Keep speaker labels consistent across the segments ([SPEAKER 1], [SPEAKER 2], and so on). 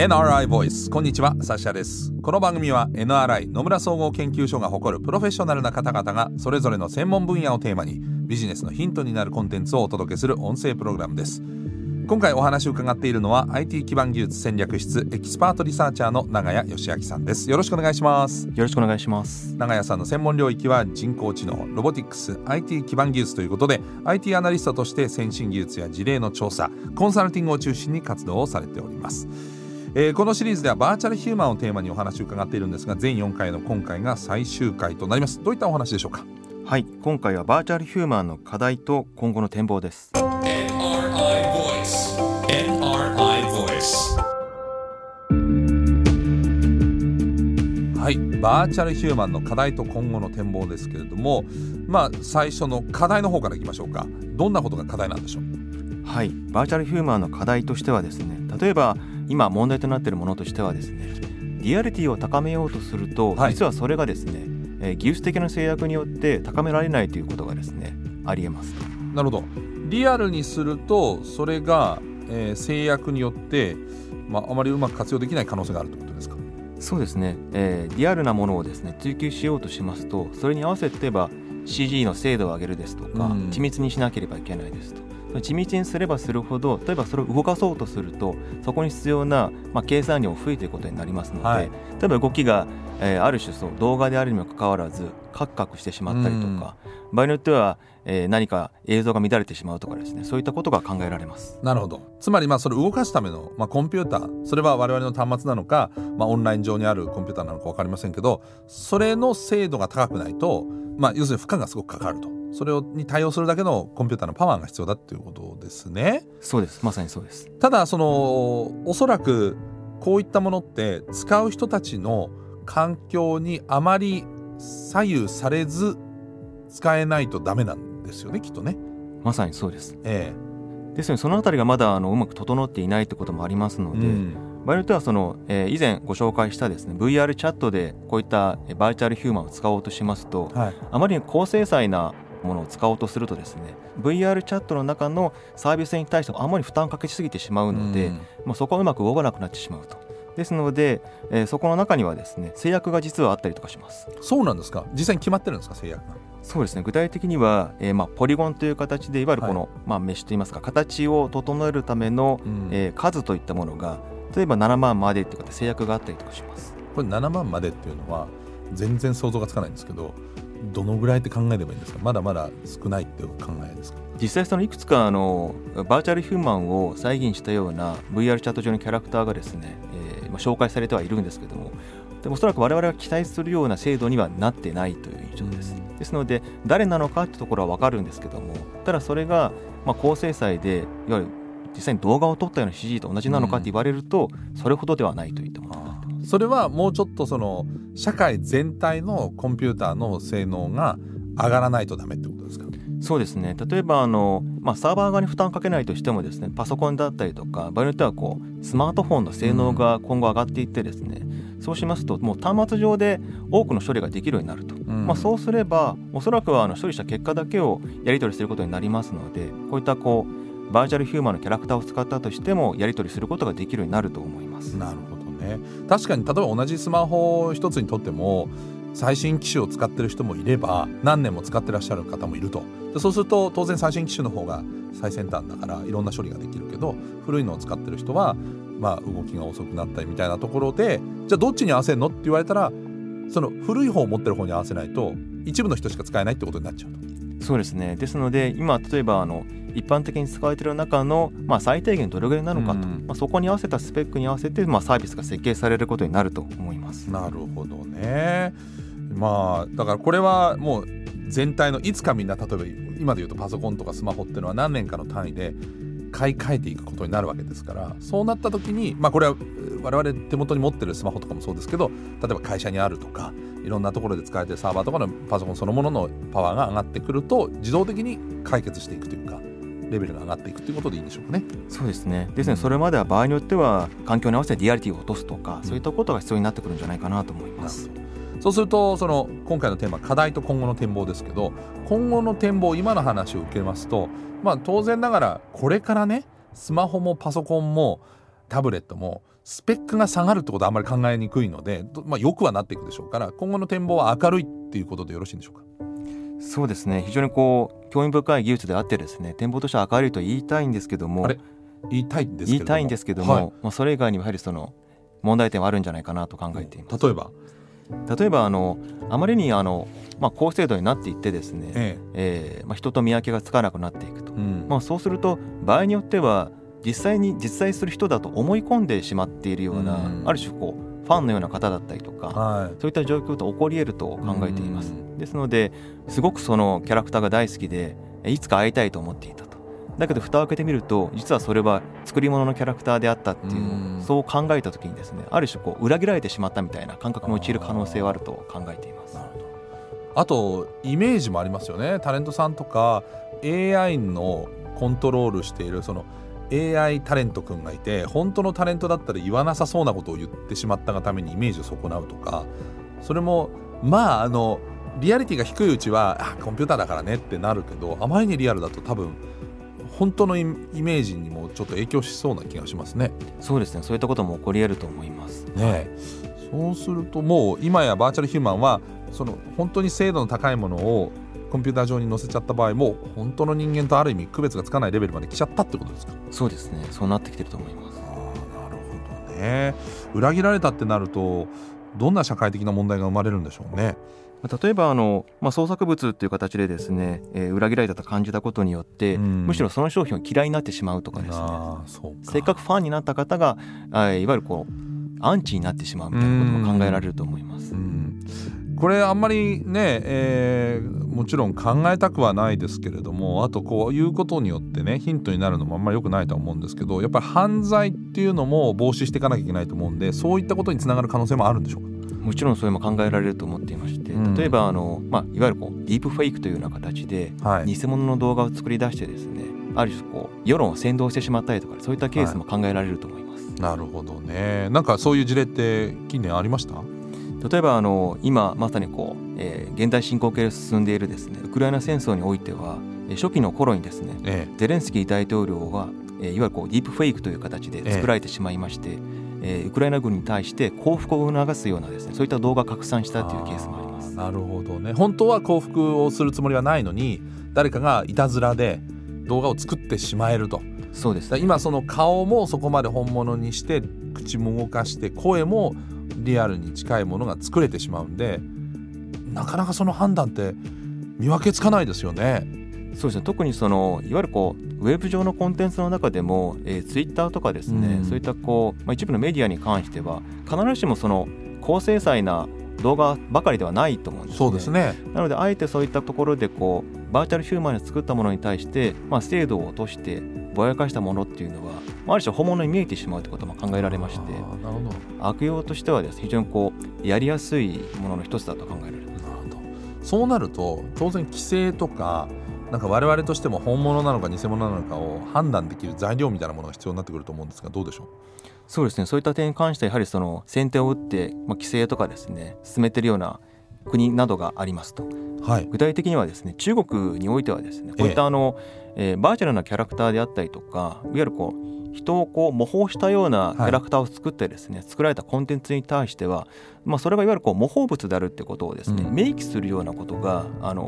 [SPEAKER 1] NRI ボイスこんにちはサシャです。この番組は NRI 野村総合研究所が誇るプロフェッショナルな方々がそれぞれの専門分野をテーマにビジネスのヒントになるコンテンツをお届けする音声プログラムです。今回お話を伺っているのは IT 基盤技術戦略室エキスパートリサーチャーの長谷佳明さんです。よろしくお願いします。
[SPEAKER 2] よろしくお願いします。
[SPEAKER 1] 長谷さんの専門領域は人工知能ロボティクス IT 基盤技術ということで IT アナリストとして先進技術や事例の調査コンサルティングを中心に活動をされておりますえー、このシリーズではバーチャルヒューマンをテーマにお話を伺っているんですが全4回の今回が最終回となります。どういったお話でしょうか？
[SPEAKER 2] はい。今回はバーチャルヒューマンの課題と今後の展望です。NRI Voice NRI Voice
[SPEAKER 1] はい。バーチャルヒューマンの課題と今後の展望ですけれどもまあ最初の課題の方からいきましょうか。どんなことが課題なんでしょう？
[SPEAKER 2] はい。バーチャルヒューマンの課題としてはですね例えば今問題となっているものとしてはですねリアリティを高めようとすると、はい、実はそれがですね、えー、技術的な制約によって高められないということがですねありえます。
[SPEAKER 1] なるほど。リアルにするとそれが、えー、制約によって、まあ、あまりうまく活用できない可能性があるということですか？
[SPEAKER 2] そうですね、えー、リアルなものをですね追求しようとしますとそれに合わせてえば CG の精度を上げるですとか、うん、緻密にしなければいけないですと地道にすればするほど例えばそれを動かそうとするとそこに必要な、まあ、計算量を増えていくことになりますので、はい、例えば動きが、えー、ある種そう動画であるにもかかわらずカクカクしてしまったりとか、場合によっては、えー、何か映像が乱れてしまうとかですねそういったことが考えられます。
[SPEAKER 1] なるほど。つまりまあそれを動かすための、まあ、コンピューターそれは我々の端末なのか、まあ、オンライン上にあるコンピューターなのか分かりませんけどそれの精度が高くないと、まあ、要するに負荷がすごくかかるとそれをに対応するだけのコンピューターのパワーが必要だっていうことですね。
[SPEAKER 2] そうですまさにそうです
[SPEAKER 1] ただそのおそらくこういったものって使う人たちの環境にあまり左右されず使えないとダメなんですよねきっとね。
[SPEAKER 2] まさにそうです。ええ、ですのでそのあたりがまだあのうまく整っていないってこともありますので、うん、場合によってはその、えー、以前ご紹介したですね VR チャットでこういったバーチャルヒューマンを使おうとしますと、はい、あまりに高精細なものを使おうとするとですね VR チャットの中のサービスに対してあまり負担かけすぎてしまうので、うん、まあ、そこはうまく動かなくなってしまうと。ですので、えー、そこの中にはですね制約が実はあったりとかします。
[SPEAKER 1] そうなんですか？実際に決まってるんですか？制約が。
[SPEAKER 2] そうですね。具体的には、えーまあ、ポリゴンという形でいわゆるこの、はい、まあ、メッシュといいますか形を整えるための、うん、えー、数といったものが例えば7万までというか制約があったりとかします。
[SPEAKER 1] これ7万までっていうのは全然想像がつかないんですけどどのぐらいって考えればいいんですか？まだまだ少ないっていう考えですか？
[SPEAKER 2] 実際そのいくつかあのバーチャルヒューマンを再現したような VR チャット上のキャラクターがですね、えーまあ、紹介されてはいるんですけどもでもおそらく我々が期待するような精度にはなってないという印象です、うん、ですので誰なのかってところは分かるんですけどもただそれがまあ高精細でいわゆる実際に動画を撮ったような CG と同じなのかって言われると、それほどではないといったもの
[SPEAKER 1] それはもうちょっとその社会全体のコンピューターの性能が上がらないとダメってことですか？
[SPEAKER 2] そうですね。例えばあの、まあ、サーバー側に負担かけないとしてもですねパソコンだったりとか場合によってはこうスマートフォンの性能が今後上がっていってですね、うん、そうしますともう端末上で多くの処理ができるようになると、うん、まあ、そうすればおそらくはあの処理した結果だけをやり取りすることになりますのでこういったこうバーチャルヒューマンのキャラクターを使ったとしてもやり取りすることができるようになると思います。
[SPEAKER 1] なるほどね。確かに例えば同じスマホ一つにとっても最新機種を使ってる人もいれば何年も使ってらっしゃる方もいると。でそうすると当然最新機種の方が最先端だからいろんな処理ができるけど古いのを使ってる人はまあ動きが遅くなったりみたいなところでじゃあどっちに合わせるのって言われたらその古い方を持ってる方に合わせないと一部の人しか使えないってことになっちゃうと。
[SPEAKER 2] そうですね。ですので今例えばあの一般的に使われている中の、まあ、最低限どれぐらいなのかと、うん、まあ、そこに合わせたスペックに合わせて、まあ、サービスが設計されることになると思います。
[SPEAKER 1] なるほどねまあだからこれはもう全体のいつかみんな例えば今で言うとパソコンとかスマホっていうのは何年かの単位で買い替えていくことになるわけですからそうなった時にまあこれは我々手元に持ってるスマホとかもそうですけど例えば会社にあるとかいろんなところで使われてるサーバーとかのパソコンそのもののパワーが上がってくると自動的に解決していくというかレベルが上がっていくということでいいんでしょうかね。
[SPEAKER 2] そうですね。ですね、それまでは場合によっては環境に合わせてリアリティを落とすとか、そういったことが必要になってくるんじゃないかなと思います。
[SPEAKER 1] そうするとその今回のテーマ課題と今後の展望ですけど今後の展望今の話を受けますとまあ当然ながらこれからねスマホもパソコンもタブレットもスペックが下がるってことはあんまり考えにくいので、まあ、よくはなっていくでしょうから今後の展望は明るいっていうことでよろしいんでしょうか？
[SPEAKER 2] そうですね。非常にこう興味深い技術であってですね展望としては明るいと言いたいんですけども
[SPEAKER 1] 言いたいんです
[SPEAKER 2] 言いたいんですけども、はい、まあ、それ以外にもやはりその問題点はあるんじゃないかなと考えています。
[SPEAKER 1] 例えば？
[SPEAKER 2] 例えばあのあまりにあの、まあ、高精度になっていってですね、ええ。えー、まあ、人と見分けがつかなくなっていくと、うん、まあ、そうすると場合によっては実際に実在する人だと思い込んでしまっているような、うん、ある種こうファンのような方だったりとか、はい、そういった状況と起こり得ると考えています。うん、ですのですごくそのキャラクターが大好きでいつか会いたいと思っていただけど蓋を開けてみると実はそれは作り物のキャラクターであったっていうのをそう考えた時にですねある種こう裏切られてしまったみたいな感覚に陥る可能性はあると考えています。
[SPEAKER 1] あとイメージもありますよね。タレントさんとか AI のコントロールしているその AI タレント君がいて本当のタレントだったら言わなさそうなことを言ってしまったがためにイメージを損なうとかそれもまああのリアリティが低いうちはあコンピューターだからねってなるけどあまりにリアルだと多分本当のイメージにもちょっと影響しそうな気がしますね。
[SPEAKER 2] そうですねそういったことも起こり得ると思います。
[SPEAKER 1] ね、そうするともう今やバーチャルヒューマンはその本当に精度の高いものをコンピューター上に載せちゃった場合も本当の人間とある意味区別がつかないレベルまで来ちゃったってことですか？
[SPEAKER 2] そうですね。そうなってきてると思います。あ
[SPEAKER 1] なるほどね。裏切られたってなるとどんな社会的な問題が生まれるんでしょうね。
[SPEAKER 2] 例えばあの、まあ、創作物っていう形でですね、えー、裏切られたと感じたことによって、うん、むしろその商品を嫌いになってしまうとかですね。せっかくファンになった方があいわゆるこうアンチになってしまうみたいなことも考えられると思います。
[SPEAKER 1] これあんまりね、えー、もちろん考えたくはないですけれどもあとこういうことによってねヒントになるのもあんまり良くないと思うんですけどやっぱり犯罪っていうのも防止していかなきゃいけないと思うんでそういったことにつながる可能性もあるんでしょうか？
[SPEAKER 2] もちろんそれも考えられると思っていまして、うん、例えばあの、まあ、いわゆるこうディープフェイクというような形で、偽物の動画を作り出してですねある種こう世論を扇動してしまったりとかそういったケースも考えられると思います。はい、
[SPEAKER 1] なるほどね。なんかそういう事例って近年ありました？
[SPEAKER 2] 例えばあの今まさにこう、えー、現代進行形で進んでいるですねウクライナ戦争においては初期の頃にですね、ええ、ゼレンスキー大統領が、えー、いわゆるこうディープフェイクという形で作られてしまいまして、ええー、ウクライナ軍に対して降伏を促すようなですねそういった動画拡散したというケースもあります。
[SPEAKER 1] なるほどね。本当は降伏をするつもりはないのに誰かがいたずらで動画を作ってしまえると。
[SPEAKER 2] そうです、
[SPEAKER 1] ね、今その顔もそこまで本物にして口も動かして声もリアルに近いものが作れてしまうんでなかなかその判断って見分けつかないですよね。
[SPEAKER 2] そうですね。特にそのいわゆるこうウェブ上のコンテンツの中でも、えー、ツイッターとかですね、うん、そういったこう、まあ、一部のメディアに関しては必ずしもその高精細な動画ばかりではないと思うんです、ね、
[SPEAKER 1] そうですね。
[SPEAKER 2] なのであえてそういったところでこうバーチャルヒューマンに作ったものに対して、まあ、精度を落としてぼやかしたものっていうのはある種本物に見えてしまうということも考えられまして悪用としてはです、ね、非常にこうやりやすいものの一つだと考えられます。
[SPEAKER 1] そうなると当然規制とかなんか我々としても本物なのか偽物なのかを判断できる材料みたいなものが必要になってくると思うんですがどうでしょう？
[SPEAKER 2] そうですね。そういった点に関してはやはりその先手を打って、まあ、規制とかですね進めてるような国などがありますと、はい、具体的にはですね中国においてはですねこういったあの、ええー、バーチャルなキャラクターであったりとかいわゆるこう人をこう模倣したようなキャラクターを作ってですね、はい、作られたコンテンツに対しては、まあ、それがいわゆるこう模倣物であるってことをですね、うん、明記するようなことがあの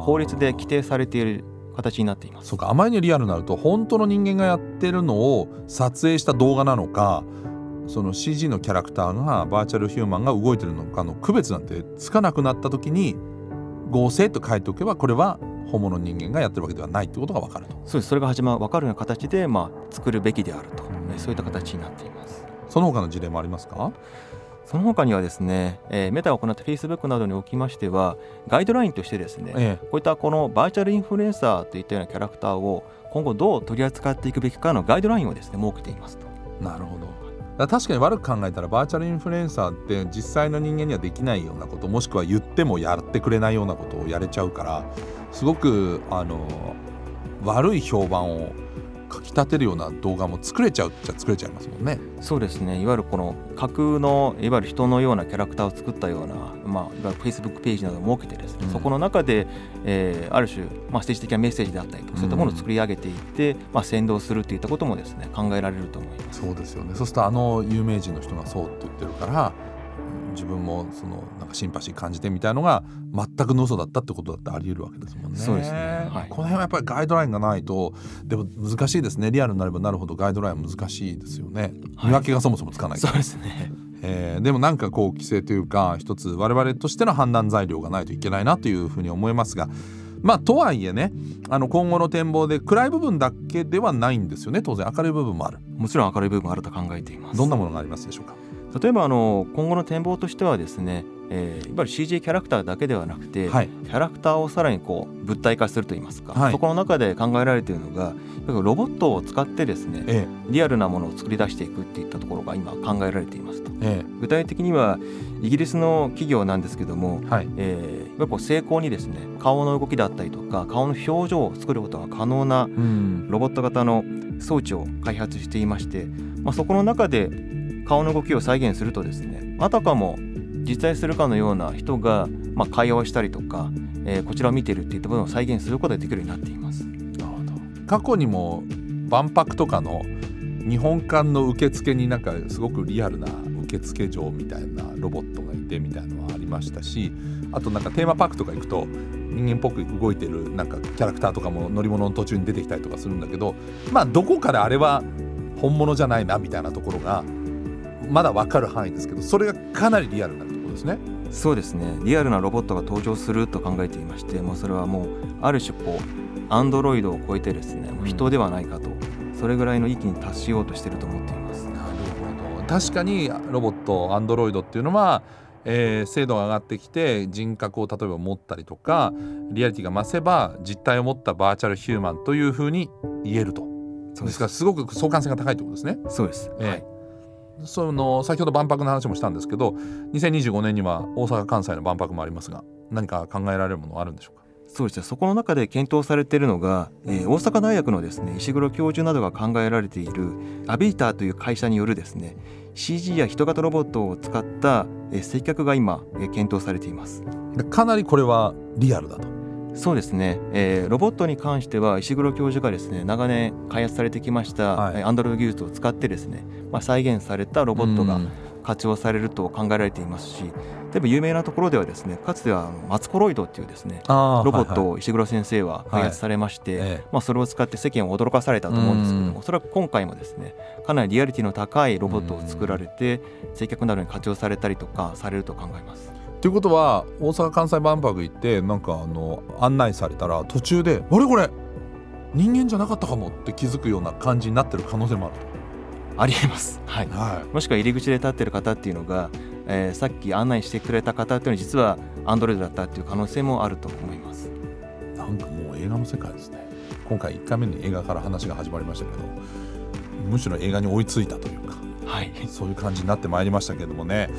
[SPEAKER 2] 法律で規定されている形になっています。
[SPEAKER 1] そうかあまりにリアルになると本当の人間がやってるのを撮影した動画なのかその CG のキャラクターがバーチャルヒューマンが動いてるのかの区別なんてつかなくなった時に合成と書いておけばこれは本物人間がやってるわけではないということが分かると。
[SPEAKER 2] そうです。それが始まる分かるような形で、まあ、作るべきであると、うん、そういった形になっています。
[SPEAKER 1] その他の事例もありますか？
[SPEAKER 2] その他にはですね、えー、メタが行った Facebook などにおきましてはガイドラインとしてですね、ええ、こういったこのバーチャルインフルエンサーといったようなキャラクターを今後どう取り扱っていくべきかのガイドラインをですね設けていますと。
[SPEAKER 1] なるほど確かに悪く考えたらバーチャルインフルエンサーって実際の人間にはできないようなこともしくは言ってもやってくれないようなことをやれちゃうからすごくあの悪い評判をかきたてるような動画も作れちゃうっちゃ作れちゃいますもんね。
[SPEAKER 2] そうですね。いわゆるこの架空のいわゆる人のようなキャラクターを作ったような、まあ、いわゆるフェイスブックページなどを設けてですね、うん、そこの中で、えー、ある種、まあ、政治的なメッセージであったりとそういったものを作り上げていって、うん、まあ、先導するといったこともですね考えられると思います。
[SPEAKER 1] そうですよね。そうするとあの有名人の人がそうって言ってるから自分もそのなんかシンパシー感じてみたいのが全くの嘘だったってことだってあり得るわけですもんね。
[SPEAKER 2] そうですね、
[SPEAKER 1] はい、この辺はやっぱりガイドラインがないとでも難しいですね。リアルになればなるほどガイドラインは難しいですよね。見分けがそもそもつかない
[SPEAKER 2] から、そうですね。
[SPEAKER 1] えー、でもなんかこう規制というか一つ我々としての判断材料がないといけないなというふうに思いますがまあとはいえねあの今後の展望で暗い部分だけではないんですよね。当然明るい部分もある。
[SPEAKER 2] もちろん明るい部分もあると考えています。
[SPEAKER 1] どんなものがありますでしょうか？
[SPEAKER 2] 例えばあの今後の展望としてはですね、えー、いわゆる CG キャラクターだけではなくて、はい、キャラクターをさらにこう物体化するといいますか、はい、そこの中で考えられているのがロボットを使ってですね、ええ、リアルなものを作り出していくっていったところが今考えられていますと、え、具体的にはイギリスの企業なんですけども、はい。えー、こう成功にですね顔の動きだったりとか顔の表情を作ることが可能なロボット型の装置を開発していまして、まあ、そこの中で顔の動きを再現するとですねあたかも実在するかのような人が、まあ、会話をしたりとか、えー、こちらを見てるっていった部分を再現することができるようになっています。なるほど
[SPEAKER 1] 過去にも万博とかの日本館の受付になんかすごくリアルな受付嬢みたいなロボットがいてみたいなのはありましたしあとなんかテーマパークとか行くと人間っぽく動いてるなんかキャラクターとかも乗り物の途中に出てきたりとかするんだけどまあどこかであれは本物じゃないなみたいなところがまだ分かる範囲ですけどそれがかなりリアルなってことですね。
[SPEAKER 2] そうですね。リアルなロボットが登場すると考えていましてもうそれはもうある種こうアンドロイドを超えてですねもう人ではないかと、うん、それぐらいの域に達しようとしていると思っています。なる
[SPEAKER 1] ほど。確かにロボットアンドロイドっていうのはえー、精度が上がってきて人格を例えば持ったりとかリアリティが増せば実体を持ったバーチャルヒューマンというふうに言えると。です。からすごく相関性が高いということですね。
[SPEAKER 2] そうです、
[SPEAKER 1] えー、はいその先ほど万博の話もしたんですけど2025年には大阪・関西の万博もありますが何か考えられるものはあるんでしょうか？
[SPEAKER 2] そうですね。そこの中で検討されているのが、えー、大阪大学のですね石黒教授などが考えられているアビーターという会社によるですね CG や人型ロボットを使った、えー、接客が今、えー、検討されています。
[SPEAKER 1] かなりこれはリアルだと
[SPEAKER 2] そうですね、えー、ロボットに関しては石黒教授がですね長年開発されてきましたアンドロイド技術を使ってですね、まあ、再現されたロボットが活用されると考えられていますし例えば有名なところではですねかつてはマツコロイドっていうですねロボットを石黒先生は開発されまして、はいはい、まあ、それを使って世間を驚かされたと思うんですけどもおそらく今回もですねかなりリアリティの高いロボットを作られて接客などに活用されたりとかされると考えます。
[SPEAKER 1] ということは大阪・関西万博行ってなんかあの案内されたら途中で「あれこれ人間じゃなかったかも」って気づくような感じになってる可能性もあると。
[SPEAKER 2] ありえます、はい、はい、もしくは入り口で立ってる方っていうのが、えー、さっき案内してくれた方っていうのは実はアンドロイドだったっていう可能性もあると思います。
[SPEAKER 1] なんかもう映画の世界ですね。今回1回目に映画から話が始まりましたけどむしろ映画に追いついたというか、はい、そういう感じになってまいりましたけどもね。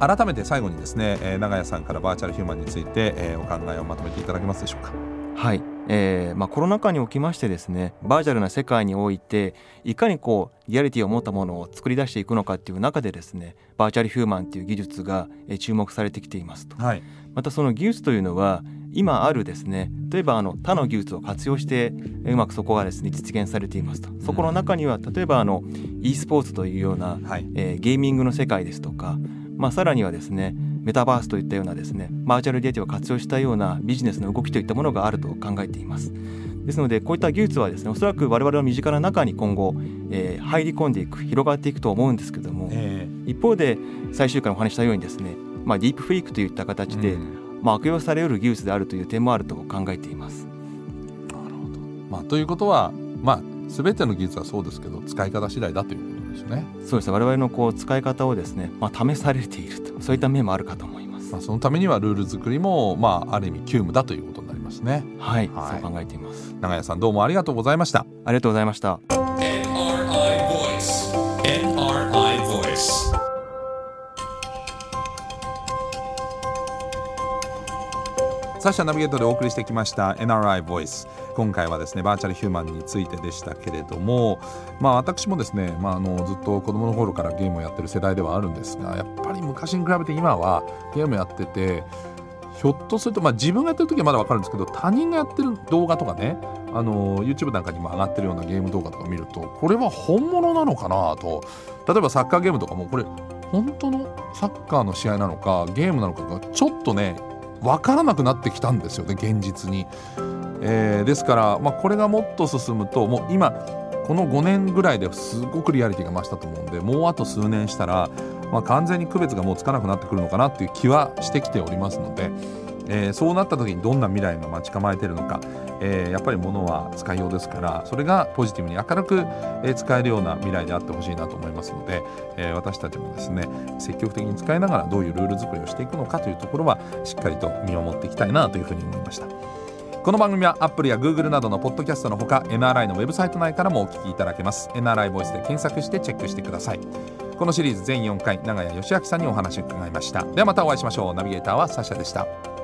[SPEAKER 1] 改めて最後にですね、えー、長屋さんからバーチャルヒューマンについて、えー、お考えをまとめていただけますでしょうか。
[SPEAKER 2] はい、えーまあ、コロナ禍におきましてですねバーチャルな世界においていかにこうリアリティを持ったものを作り出していくのかっていう中でですねバーチャルヒューマンっていう技術が注目されてきていますと、はい、またその技術というのは今あるですね例えばあの他の技術を活用してうまくそこがですね実現されていますと。そこの中には例えばあの e スポーツというような、はい、えー、ゲーミングの世界ですとかまあ、さらにはですねメタバースといったようなですねバーチャルリアリティを活用したようなビジネスの動きといったものがあると考えています。ですのでこういった技術はですねおそらく我々の身近な中に今後、えー、入り込んでいく広がっていくと思うんですけども、えー、一方で最終回お話したようにですね、まあ、ディープフェイクといった形で、うん、まあ、悪用されうる技術であるという点もあると考えています
[SPEAKER 1] なるほど、まあ、ということは、まあ、全ての技術はそうですけど使い方次第だということですね。
[SPEAKER 2] そうです我々のこう使い方をですね、まあ、試されているとそういった面もあるかと思います。
[SPEAKER 1] まあ、そのためにはルール作りも、まあ、ある意味急務だということになりますね。
[SPEAKER 2] はい、はい、そう考えています。
[SPEAKER 1] 長屋さんどうもありがとうございました。
[SPEAKER 2] ありがとうございました。
[SPEAKER 1] サッシャナビゲートでお送りしてきました NRI ボイス今回はですねバーチャルヒューマンについてでしたけれどもまあ私もですね、まあ、あのずっと子供の頃からゲームをやってる世代ではあるんですがやっぱり昔に比べて今はゲームやっててひょっとすると、まあ、自分がやってる時はまだ分かるんですけど他人がやってる動画とかねあの YouTube なんかにも上がってるようなゲーム動画とか見るとこれは本物なのかなと。例えばサッカーゲームとかもこれ本当のサッカーの試合なのかゲームなのかがちょっとね分からなくなってきたんですよね現実に。えー、ですから、まあ、これがもっと進むともう今この5年ぐらいですごくリアリティが増したと思うんでもうあと数年したら、まあ、完全に区別がもうつかなくなってくるのかなっていう気はしてきておりますので。えー、そうなった時にどんな未来が待ち構えてるのか、えー、やっぱり物は使いようですからそれがポジティブに明るく、え、使えるような未来であってほしいなと思いますので、え私たちもですね積極的に使いながらどういうルール作りをしていくのかというところはしっかりと見守っていきたいなというふうに思いました。この番組は Apple や Google などのポッドキャストのほか NRI のウェブサイト内からもお聞きいただけます。NRI ボイスで検索してチェックしてください。このシリーズ全4回長谷義明さんにお話を伺いました。ではまたお会いしましょう。ナビゲーターはサシャでした。